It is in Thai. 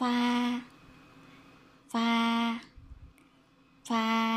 ฟ้า ฟ้า ฟ้า